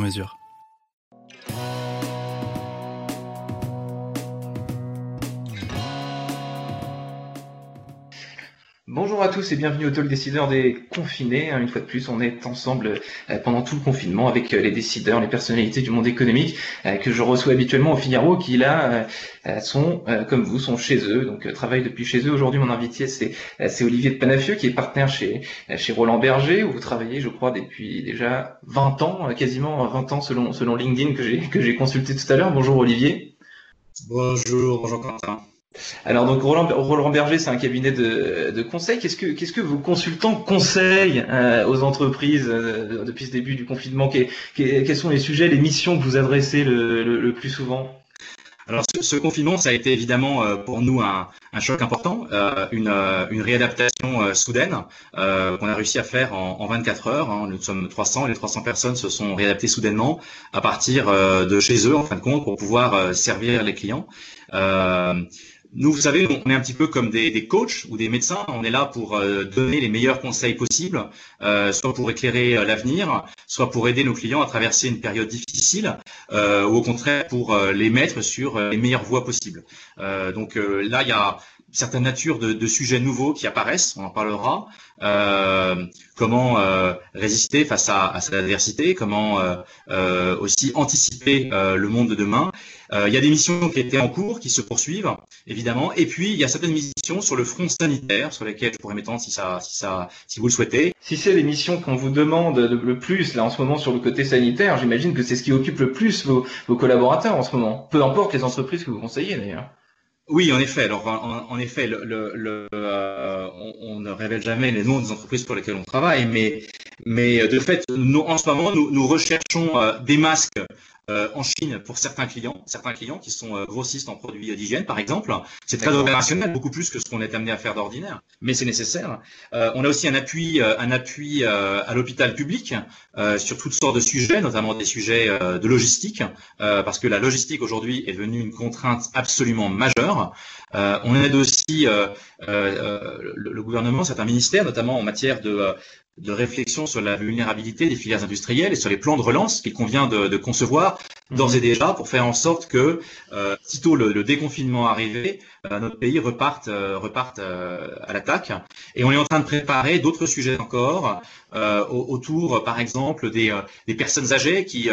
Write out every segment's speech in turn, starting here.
mesure. Bonjour à tous et bienvenue au Talk Décideur des confinés. Une fois de plus, on est ensemble euh, pendant tout le confinement avec euh, les décideurs, les personnalités du monde économique euh, que je reçois habituellement au Figaro qui là sont, comme vous, sont chez eux, donc travaillent depuis chez eux. Aujourd'hui, mon invité, c'est Olivier de Panafieux qui est partenaire chez, chez Roland Berger où vous travaillez, je crois, depuis déjà 20 ans, quasiment 20 ans selon, selon LinkedIn que j'ai que j'ai consulté tout à l'heure. Bonjour Olivier. Bonjour, bonjour Quentin. Alors donc Roland, Berger, c'est un cabinet de, conseil. Qu'est-ce que vos consultants conseillent euh, aux entreprises euh, depuis ce début du confinement? Quels sont les sujets, les missions que vous adressez le, plus souvent? Alors ce, confinement, ça a été évidemment euh, pour nous un, choc important, une, réadaptation soudaine qu'on a réussi à faire en, en 24 heures. Hein. Nous sommes 300 et les 300 personnes se sont réadaptées soudainement à partir de chez eux, en fin de compte, pour pouvoir servir les clients. Nous, vous savez, on est un petit peu comme des, des coachs ou des médecins. On est là pour euh, donner les meilleurs conseils possibles, euh, soit pour éclairer euh, l'avenir, soit pour aider nos clients à traverser une période difficile, euh, ou au contraire pour les mettre sur les meilleures voies possibles. donc là, il y a certaines natures de, sujets nouveaux qui apparaissent, on en parlera. Euh, comment euh, résister face à, cette adversité, comment euh, aussi anticiper le monde de demain. il y a des missions qui étaient en cours, qui se poursuivent, évidemment. Et puis, il y a certaines missions sur le front sanitaire, sur lesquelles je pourrais m'étendre si, ça, si, ça, si vous le souhaitez. Si c'est les missions qu'on vous demande le plus, là, en ce moment, sur le côté sanitaire, j'imagine que c'est ce qui occupe le plus vos, vos collaborateurs en ce moment. Peu importe les entreprises que vous conseillez, d'ailleurs. Oui, en effet. Alors, en, effet, le, le, euh, on, ne révèle jamais les noms des entreprises pour lesquelles on travaille, mais, mais de fait, nous, en ce moment, nous, recherchons euh, des masques en Chine pour certains clients, certains clients qui sont euh, grossistes en produits d'hygiène, par exemple. C'est très opérationnel, beaucoup plus que ce qu'on est amené à faire d'ordinaire, mais c'est nécessaire. Euh, on a aussi un appui, un appui à l'hôpital public sur toutes sortes de sujets, notamment des sujets de logistique, parce que la logistique aujourd'hui est devenue une contrainte absolument majeure. on aide aussi le, le, gouvernement, certains ministères, notamment en matière de de réflexion sur la vulnérabilité des filières industrielles et sur les plans de relance qu'il convient de, de concevoir d'ores et déjà pour faire en sorte que, euh, sitôt le, le déconfinement arrivé, euh, notre pays reparte, euh, reparte euh, à l'attaque. Et on est en train de préparer d'autres sujets encore euh, autour, par exemple, des, des personnes âgées qui,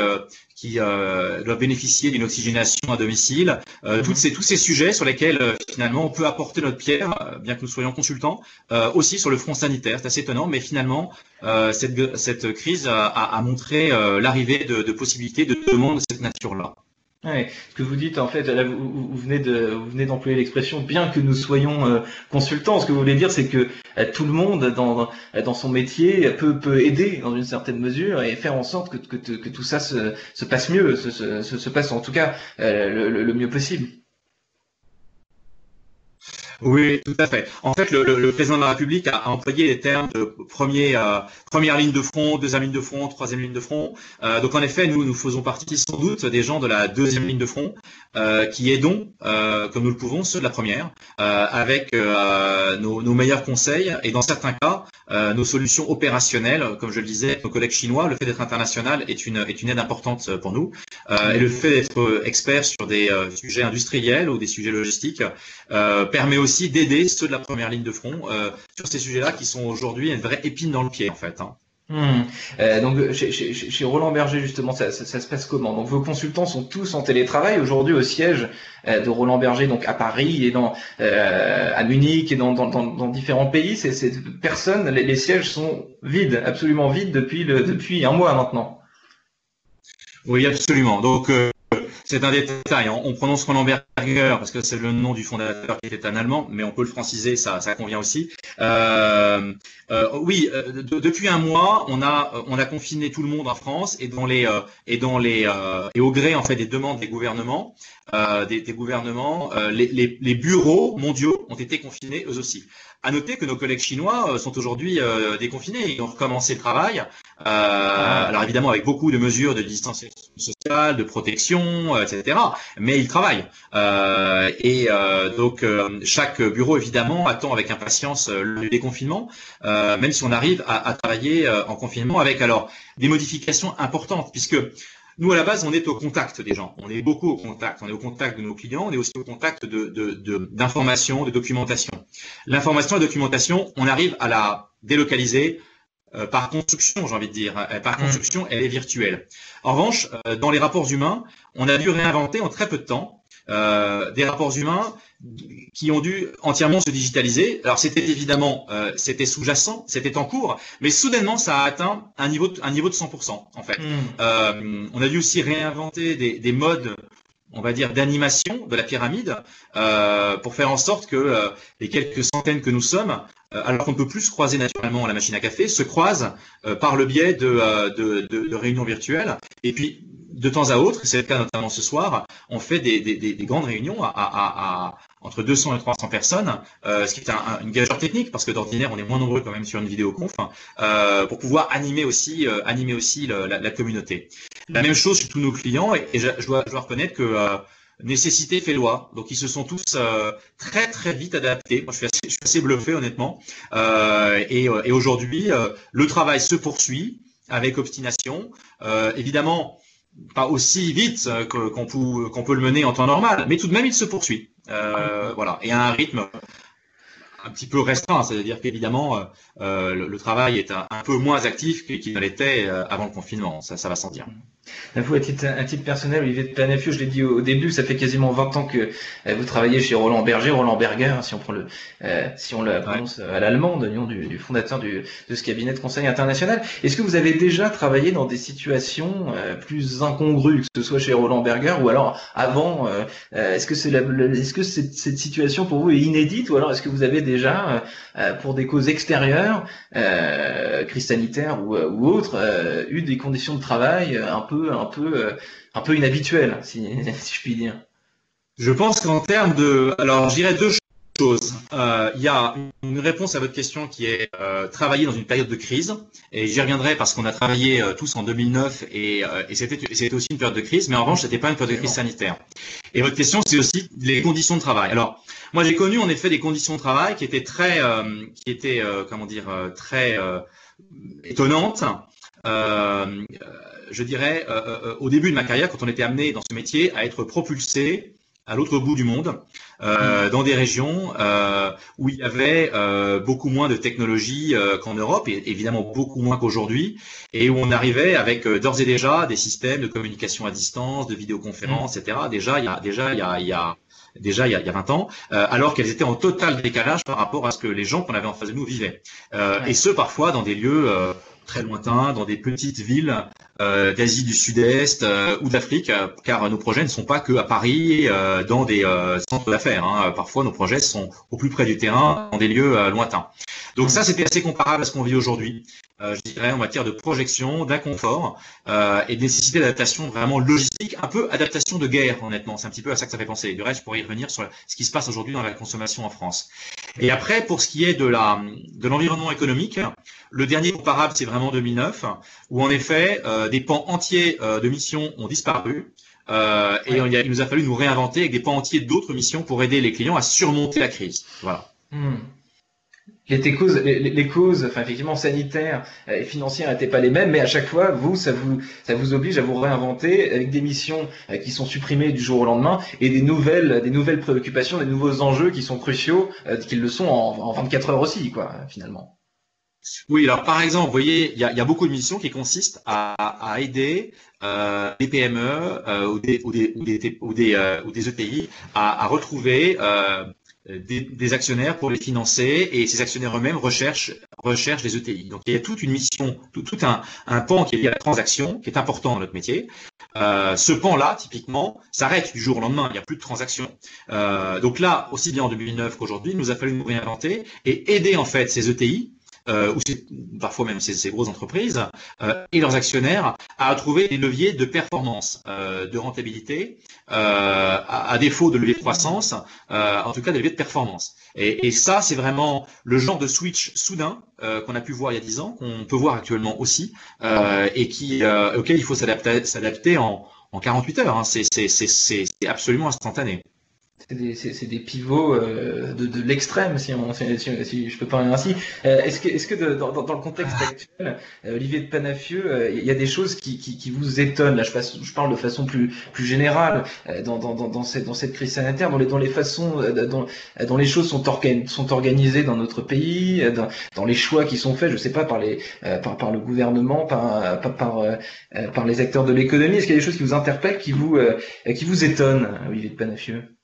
qui doivent bénéficier d'une oxygénation à domicile. Mhm. toutes ces, tous ces sujets sur lesquels finalement on peut apporter notre pierre, bien que nous soyons consultants, aussi sur le front sanitaire. C'est assez étonnant, mais finalement, cette, cette crise a, a montré l'arrivée de, de possibilités de demandes de cette nature-là. Ouais, ce que vous dites en fait, là, vous, venez de vous venez d'employer l'expression bien que nous soyons euh, consultants. Ce que vous voulez dire, c'est que euh, tout le monde dans dans son métier peut peut aider dans une certaine mesure et faire en sorte que que, que tout ça se, se passe mieux, se, se, se passe en tout cas euh, le, le mieux possible. Oui, tout à fait. En fait, le, président de la République a, employé les termes de premier, euh, première ligne de front, deuxième ligne de front, troisième ligne de front. Euh, donc, en effet, nous, nous faisons partie sans doute des gens de la deuxième ligne de front euh, qui aidons, comme nous le pouvons, ceux de la première, avec nos, meilleurs conseils et, dans certains cas, nos solutions opérationnelles. Comme je le disais, nos collègues chinois, le fait d'être international est une, est une aide importante pour nous. et le fait d'être expert sur des sujets industriels ou des sujets logistiques permet aussi d'aider ceux de la première ligne de front euh, sur ces sujets-là qui sont aujourd'hui une vraie épine dans le pied en fait. Hein. Hmm. Euh, donc chez, chez, chez, Roland Berger justement ça, ça, se passe comment? Donc vos consultants sont tous en télétravail aujourd'hui au siège euh, de Roland Berger donc à Paris et dans euh, à Munich et dans, dans, dans, dans différents pays. C'est, c'est personne les, les, sièges sont vides absolument vides depuis le depuis un mois maintenant. Oui absolument donc euh, c'est un détail. On, prononce Roland Berger parce que c'est le nom du fondateur qui était un Allemand, mais on peut le franciser, ça, ça convient aussi. Euh, euh, oui, euh, depuis un mois, on a on a confiné tout le monde en France et dans les et dans les et au gré en fait des demandes des gouvernements, des, gouvernements, les bureaux mondiaux ont été confinés eux aussi. À noter que nos collègues chinois euh, sont aujourd'hui euh, déconfinés, ils ont recommencé le travail. Euh, alors évidemment avec beaucoup de mesures de distanciation sociale, de protection, etc. Mais ils travaillent. et donc chaque bureau évidemment attend avec impatience le déconfinement, même si on arrive à, à travailler en confinement avec alors des modifications importantes, puisque nous, à la base, on est au contact des gens. On est beaucoup au contact. On est au contact de nos clients. On est aussi au contact d'informations, de, de, de, documentation. L'information et la documentation, on arrive à la délocaliser euh, par construction, j'ai envie de dire. Euh, par mmh. construction, elle est virtuelle. En revanche, euh, dans les rapports humains, on a dû réinventer en très peu de temps des rapports humains qui ont dû entièrement se digitaliser. Alors c'était évidemment, euh, c'était sous-jacent, c'était en cours, mais soudainement ça a atteint un niveau, de, un niveau de 100% en fait. Hmm. Euh, on a dû aussi réinventer des, des modes on va dire, d'animation de la pyramide euh, pour faire en sorte que euh, les quelques centaines que nous sommes, euh, alors qu'on ne peut plus se croiser naturellement à la machine à café, se croisent par le biais de, de, de, de réunions virtuelles. Et puis, de temps à autre, c'est le cas notamment ce soir, on fait des, des, des grandes réunions à, à, à, entre 200 et 300 personnes, euh, ce qui est un, une gageure technique parce que d'ordinaire on est moins nombreux quand même sur une vidéoconf euh, pour pouvoir animer aussi euh, animer aussi la, la, communauté. La même chose sur tous nos clients et, je, je, dois, je, dois, reconnaître que euh, nécessité fait loi. Donc ils se sont tous euh, très très vite adaptés. Moi je suis assez, je suis assez bluffé honnêtement. et, et aujourd'hui le travail se poursuit avec obstination. évidemment pas aussi vite euh, qu'on peut, le mener en temps normal, mais tout de même, il se poursuit. Euh, voilà, et à un rythme un petit peu restreint, c'est-à-dire qu'évidemment, euh, le, travail est un, peu moins actif qu'il ne l'était avant le confinement, ça va sans dire. Vous, à titre, un titre personnel, Olivier de Planafio, je l'ai dit au, début, ça fait quasiment 20 ans que euh, vous travaillez chez Roland Berger, Roland Berger, si on prend le, euh, si on le prononce à l'allemande, du, du, fondateur du, de ce cabinet de conseil international. Est-ce que vous avez déjà travaillé dans des situations euh, plus incongrues, que ce soit chez Roland Berger ou alors avant euh, euh, Est-ce que c'est est-ce que cette, cette, situation pour vous est inédite ou alors est-ce que vous avez déjà, pour des causes extérieures, crise sanitaire ou, ou autre, eu des conditions de travail un peu un peu, euh, un peu inhabituel, si, je puis dire. Je pense qu'en termes de, alors, je dirais deux choses. Euh, il y a une réponse à votre question qui est euh, travailler dans une période de crise, et j'y reviendrai parce qu'on a travaillé tous en 2009 et, et c'était aussi une période de crise, mais en revanche c'était pas une période de crise sanitaire. Et votre question c'est aussi les conditions de travail. Alors moi j'ai connu en effet des conditions de travail qui étaient très, qui étaient comment dire très étonnantes je dirais, euh, euh, au début de ma carrière, quand on était amené dans ce métier à être propulsé à l'autre bout du monde, euh, dans des régions euh, où il y avait euh, beaucoup moins de technologies qu'en Europe, et évidemment beaucoup moins qu'aujourd'hui, et où on arrivait avec d'ores et déjà des systèmes de communication à distance, de vidéoconférence, etc. Déjà, il y a déjà il y a, il y a déjà il y a, il y a 20 ans, alors qu'elles étaient en total décalage par rapport à ce que les gens qu'on avait en face de nous vivaient. Et ce, parfois dans des lieux très lointains, dans des petites villes euh, d'Asie du Sud-Est euh, ou d'Afrique, euh, car nos projets ne sont pas que à Paris, dans des centres d'affaires. Hein. Parfois, nos projets sont au plus près du terrain, dans des lieux lointains. Donc ça, c'était assez comparable à ce qu'on vit aujourd'hui, je dirais, en matière de projection, d'inconfort et de nécessité d'adaptation vraiment logistique, un peu adaptation de guerre, honnêtement. C'est un petit peu à ça que ça fait penser. Du reste, je pourrais y revenir sur ce qui se passe aujourd'hui dans la consommation en France. Et après, pour ce qui est de de l'environnement économique, le dernier comparable, c'est vraiment 2009, où en effet, euh, des pans entiers euh, de missions ont disparu. Euh, et il, nous a fallu nous réinventer avec des pans entiers d'autres missions pour aider les clients à surmonter la crise. Voilà. Hmm. Les causes, les, les, causes, enfin effectivement sanitaires et financières n'étaient pas les mêmes, mais à chaque fois, vous, ça vous, ça vous oblige à vous réinventer avec des missions qui sont supprimées du jour au lendemain et des nouvelles, des nouvelles préoccupations, des nouveaux enjeux qui sont cruciaux, qu'ils le sont en, en 24 heures aussi, quoi, finalement. Oui, alors par exemple, vous voyez, il y a, beaucoup de missions qui consistent à, aider euh, les PME euh, ou, des, ou, des, ou, des, des, euh, des ETI à, retrouver des, actionnaires pour les financer et ces actionnaires eux-mêmes recherchent, recherchent les ETI. Donc il y a toute une mission, tout, un, pan qui est lié à la transaction, qui est important dans notre métier. Ce pan-là, typiquement, s'arrête du jour au lendemain. Il n'y a plus de transactions. Donc là, aussi bien en 2009 qu'aujourd'hui, nous a fallu nous réinventer et aider en fait ces ETI euh, ou parfois même ces, ces grosses entreprises euh, et leurs actionnaires à trouver des leviers de performance, euh, de rentabilité, euh, à, à, défaut de levier de croissance, euh, en tout cas des leviers de performance. Et, et ça, c'est vraiment le genre de switch soudain euh, qu'on a pu voir il y a 10 ans, qu'on peut voir actuellement aussi, et qui auquel il faut s'adapter, en, en 48 heures. Hein. C'est absolument instantané c'est des, c'est, des pivots euh, de, de l'extrême, si, on, si, si, je peux parler ainsi. Euh, est-ce que, est-ce que de, dans, dans, le contexte ah. actuel, euh, Olivier de Panafieux, il y a des choses qui, qui, qui vous étonnent? Là, je, fasse, je, parle de façon plus, plus générale dans, dans, dans, cette, dans cette crise sanitaire, dans les, dans les façons, dans, dans les choses sont, organ, sont organisées dans notre pays, dans, dans les choix qui sont faits, je sais pas, par, les, par, par le gouvernement, par, par, par, par les acteurs de l'économie. Est-ce qu'il y a des choses qui vous interpellent, qui vous, qui vous étonnent, Olivier de Panafieux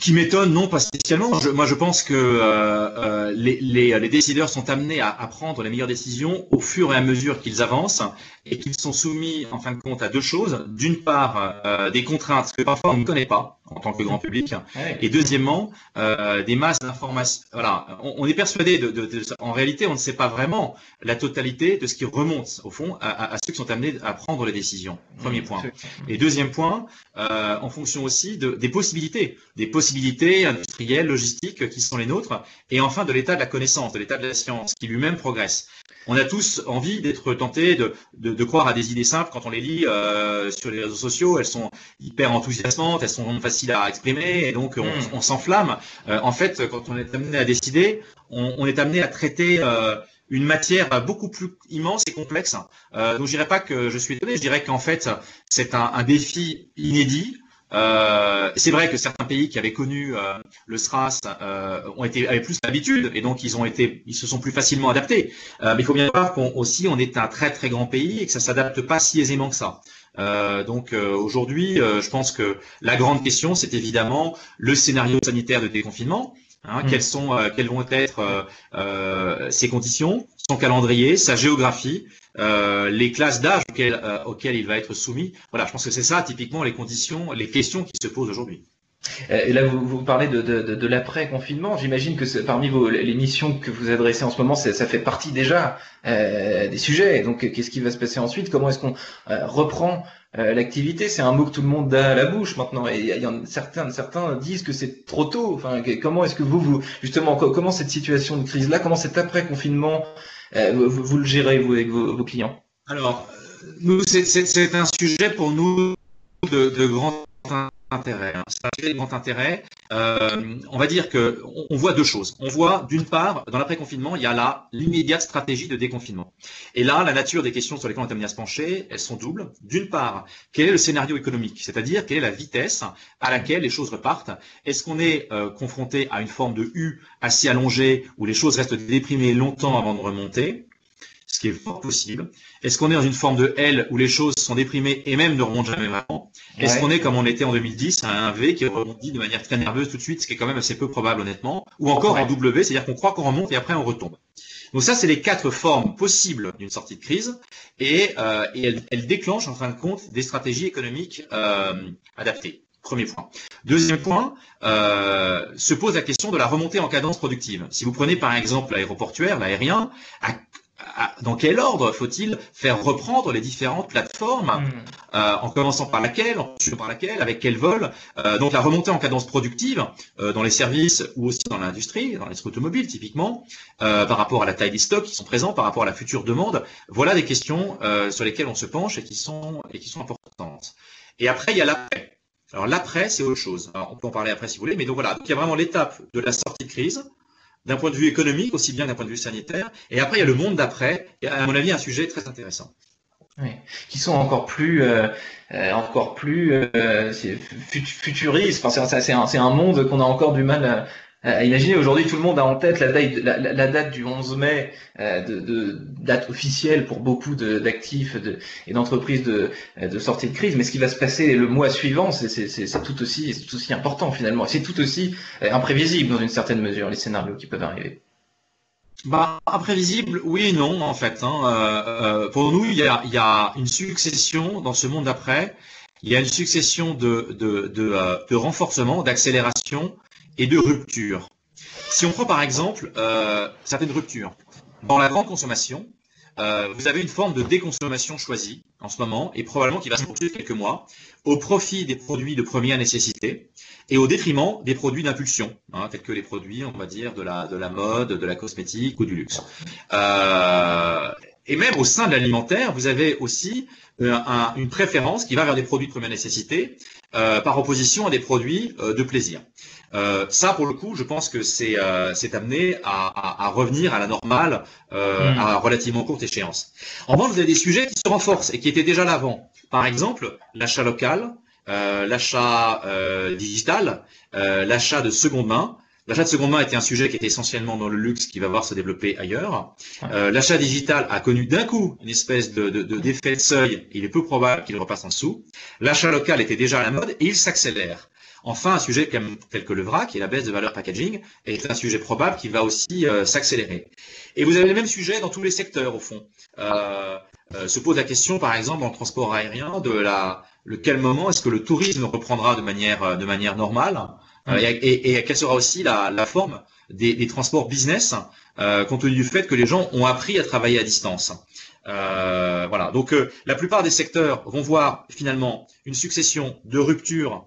qui m'étonne, non, pas spécialement. moi, je pense que euh, euh, les, les, décideurs sont amenés à, prendre les meilleures décisions au fur et à mesure qu'ils avancent et qu'ils sont soumis, en fin de compte, à deux choses. D'une part, euh, des contraintes que parfois on ne connaît pas en tant que grand public, et deuxièmement, euh, des masses d'informations. Voilà, on, on, est persuadé de, de, de, En réalité, on ne sait pas vraiment la totalité de ce qui remonte, au fond, à, à ceux qui sont amenés à prendre les décisions. Premier point. Et deuxième point, euh, en fonction aussi de, des possibilités, des possibilités industrielles, logistiques qui sont les nôtres, et enfin de l'état de la connaissance, de l'état de la science, qui lui-même progresse on a tous envie d'être tentés de, de, de, croire à des idées simples quand on les lit euh, sur les réseaux sociaux. Elles sont hyper enthousiasmantes, elles sont faciles à exprimer et donc on, hmm. on s'enflamme. Euh, en fait, quand on est amené à décider, on, on est amené à traiter euh, une matière beaucoup plus immense et complexe. Euh, donc je dirais pas que je suis étonné, je dirais qu'en fait c'est un, un défi inédit. Euh, c'est vrai que certains pays qui avaient connu euh, le SRAS euh, ont été avaient plus d'habitude et donc ils ont été, ils se sont plus facilement adaptés. Euh, mais il faut bien voir qu'on aussi on est un très très grand pays et que ça s'adapte pas si aisément que ça. Euh, donc aujourd'hui, je pense que la grande question, c'est évidemment le scénario sanitaire de déconfinement. Hein, mmh. quelles, sont, quelles vont être ses conditions, son calendrier, sa géographie, euh, les classes d'âge auxquelles, euh, auxquelles, il va être soumis. Voilà, je pense que c'est ça typiquement les conditions, les questions qui se posent aujourd'hui. Euh, et là, vous, vous parlez de, de, de, l'après-confinement. J'imagine que parmi vos, les missions que vous adressez en ce moment, ça fait partie déjà euh, des sujets. Donc, qu'est-ce qui va se passer ensuite? Comment est-ce qu'on reprend l'activité? C'est un mot que tout le monde a à la bouche maintenant. Et y en, certains, certains disent que c'est trop tôt. Enfin, comment est-ce que vous, vous justement, comment cette situation de crise-là, comment cet après-confinement euh, vous, le gérez vous avec vos, clients? Alors, nous, c'est un sujet pour nous de, de grand Hein. C'est un grand intérêt. Euh, on va dire que on, voit deux choses. On voit d'une part, dans l'après-confinement, il y a là l'immédiate stratégie de déconfinement. Et là, la nature des questions sur lesquelles on est amené à se pencher, elles sont doubles. D'une part, quel est le scénario économique, c'est-à-dire quelle est la vitesse à laquelle les choses repartent? Est-ce qu'on est, euh, confronté à une forme de U assez allongée où les choses restent déprimées longtemps avant de remonter? Ce qui est fort possible. Est-ce qu'on est dans une forme de L où les choses sont déprimées et même ne remontent jamais vraiment? Est-ce qu'on est comme on était en 2010 à un V qui rebondit de manière très nerveuse tout de suite, ce qui est quand même assez peu probable honnêtement, ou encore en W, c'est-à-dire qu'on croit qu'on remonte et après on retombe? Donc ça, c'est les quatre formes possibles d'une sortie de crise et, euh, et elles, elles, déclenchent en fin de compte des stratégies économiques euh, adaptées. Premier point. Deuxième point, euh, se pose la question de la remontée en cadence productive. Si vous prenez par exemple l'aéroportuaire, l'aérien, à dans quel ordre faut-il faire reprendre les différentes plateformes, hmm. euh, en commençant par laquelle, en continuant par laquelle, avec quel vol. Euh, donc la remontée en cadence productive euh, dans les services ou aussi dans l'industrie, dans les automobiles typiquement, par rapport à la taille des stocks qui sont présents, par rapport à la future demande. Voilà des questions sur lesquelles on se penche et qui sont et qui sont importantes. Et après il y a l'après. Alors l'après c'est autre chose. on peut en parler après si vous voulez, mais donc voilà, il y a vraiment l'étape de la sortie de crise d'un point de vue économique, aussi bien d'un point de vue sanitaire. Et après, il y a le monde d'après, à mon avis, un sujet très intéressant. Oui, qui sont encore plus, euh, encore plus euh, futuristes. Enfin, c'est un, monde qu'on a encore du mal à, Euh, imaginez aujourd'hui tout le monde a en tête la date, du 11 mai, euh, de, date officielle pour beaucoup d'actifs et d'entreprises de, de sortie de crise. Mais ce qui va se passer le mois suivant, c'est tout aussi, tout aussi important finalement. C'est tout aussi euh, imprévisible dans une certaine mesure les scénarios qui peuvent arriver. Bah, imprévisible, oui et non en fait. Hein. pour nous, il y, a, il y a une succession dans ce monde d'après. Il y a une succession de, de, de, de renforcement, d'accélération et de rupture. Si on prend par exemple euh, certaines ruptures, dans la grande consommation, euh, vous avez une forme de déconsommation choisie en ce moment et probablement qui va se poursuivre quelques mois au profit des produits de première nécessité et au détriment des produits d'impulsion, hein, tels que les produits, on va dire, de la, de la mode, de la cosmétique ou du luxe. Euh, et même au sein de l'alimentaire, vous avez aussi euh, une préférence qui va vers des produits de première nécessité euh, par opposition à des produits euh, de plaisir. Euh, ça, pour le coup, je pense que c'est euh, amené à, à, à, revenir à la normale euh, hmm. à relativement courte échéance. En revanche, vous avez des sujets qui se renforcent et qui étaient déjà là avant. Par exemple, l'achat local, euh, l'achat digital, l'achat de seconde main. L'achat de seconde main était un sujet qui était essentiellement dans le luxe, qui va voir se développer ailleurs. l'achat digital a connu d'un coup une espèce de d'effet de, de, seuil. Il est peu probable qu'il repasse en dessous. L'achat local était déjà à la mode et il s'accélère. Enfin, un sujet tel que le vrac et la baisse de valeur packaging est un sujet probable qui va aussi euh, s'accélérer. Et vous avez le même sujet dans tous les secteurs, au fond. Euh, euh, se pose la question, par exemple, en transport aérien, de la, le quel moment est-ce que le tourisme reprendra de manière, de manière normale? Et, et, quelle sera aussi la, forme des, transports business, compte tenu du fait que les gens ont appris à travailler à distance. Euh, voilà. Donc, la plupart des secteurs vont voir finalement une succession de ruptures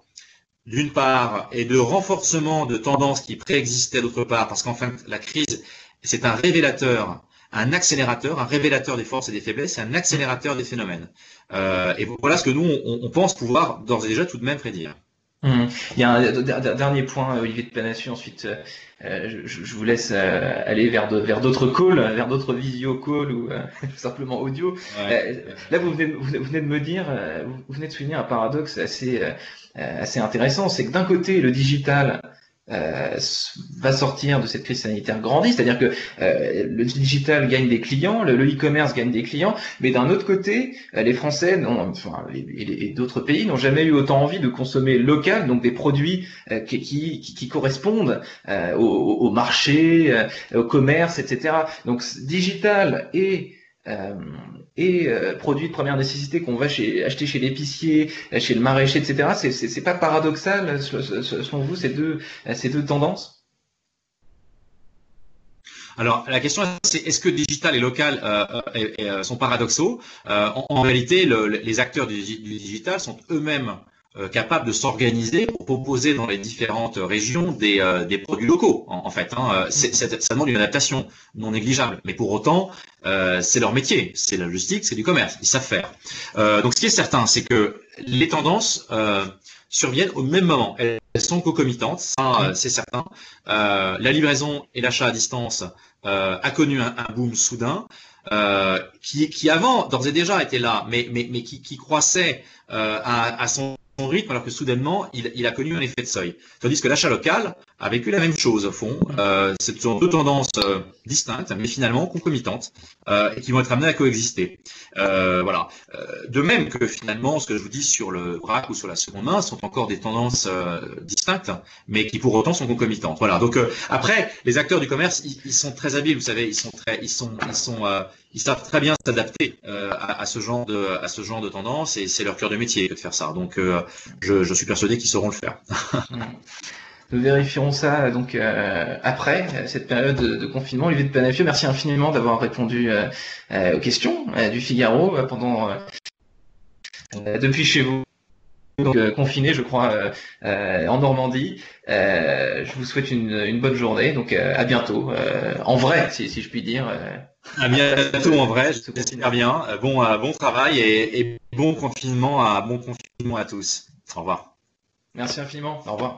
d'une part, et de renforcement de tendances qui préexistaient d'autre part, parce qu'en fait, la crise, c'est un révélateur, un accélérateur, un révélateur des forces et des faiblesses, un accélérateur des phénomènes. Euh, et voilà ce que nous, on, pense pouvoir d'ores et déjà tout de même prédire. Mmh. Il y a un, dernier point, Olivier de Panassu, ensuite euh, je, je, vous laisse euh, aller vers vers d'autres calls, vers d'autres visio calls ou euh, simplement audio. là, vous venez, vous venez de me dire, vous venez de souligner un paradoxe assez assez intéressant, c'est que d'un côté, le digital euh, va sortir de cette crise sanitaire grandie, c'est-à-dire que euh, le digital gagne des clients, le e-commerce gagne des clients, mais d'un autre côté, euh, les Français enfin, et, d'autres pays n'ont jamais eu autant envie de consommer local, donc des produits qui, qui, qui, correspondent au, au, marché, au commerce, etc. Donc digital et euh, et euh, produits de première nécessité qu'on va acheter chez l'épicier, chez le maraîcher, etc. C'est, pas paradoxal, selon vous, ces deux, ces deux tendances? Alors la question c'est est-ce que digital et local euh, sont paradoxaux? En, réalité, les acteurs du, digital sont eux-mêmes euh, capable de s'organiser pour proposer dans les différentes régions des, euh, des produits locaux. En, fait, hein. Euh, c'est, ça demande une adaptation non négligeable, mais pour autant, euh, c'est leur métier, c'est la logistique, c'est du commerce, ils savent faire. Euh, donc, ce qui est certain, c'est que les tendances surviennent au même moment. Elles sont concomitantes, ça, c'est certain. la livraison et l'achat à distance a connu un, un boom soudain. qui, qui avant d'ores et déjà était là, mais, mais, mais qui, qui croissait à, à son rythme alors que soudainement il, a connu un effet de seuil. Tandis que l'achat local a vécu la même chose au fond. Euh, ce sont deux tendances euh, distinctes mais finalement concomitantes euh, et qui vont être amenées à coexister. Euh, voilà. de même que finalement ce que je vous dis sur le vrac ou sur la seconde main sont encore des tendances distinctes mais qui pour autant sont concomitantes. Voilà. Donc après les acteurs du commerce ils, sont très habiles, vous savez, ils sont très, ils sont, ils sont ils savent très bien s'adapter à, à, ce genre de à ce genre de tendance et c'est leur cœur de métier de faire ça. Donc je, suis persuadé qu'ils sauront le faire. Nous vérifierons ça donc euh, après cette période de, confinement. Olivier de Panafio, merci infiniment d'avoir répondu euh, euh, aux questions du Figaro pendant depuis chez vous. Donc, confiné, je crois, en Normandie. je vous souhaite une, bonne journée. Donc, à bientôt, en vrai, si, je puis dire. À bientôt en vrai, j'espère bien. Bon, bon travail et, et, bon confinement à bon confinement à tous. Au revoir. Merci infiniment. Au revoir.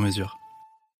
sur mesure.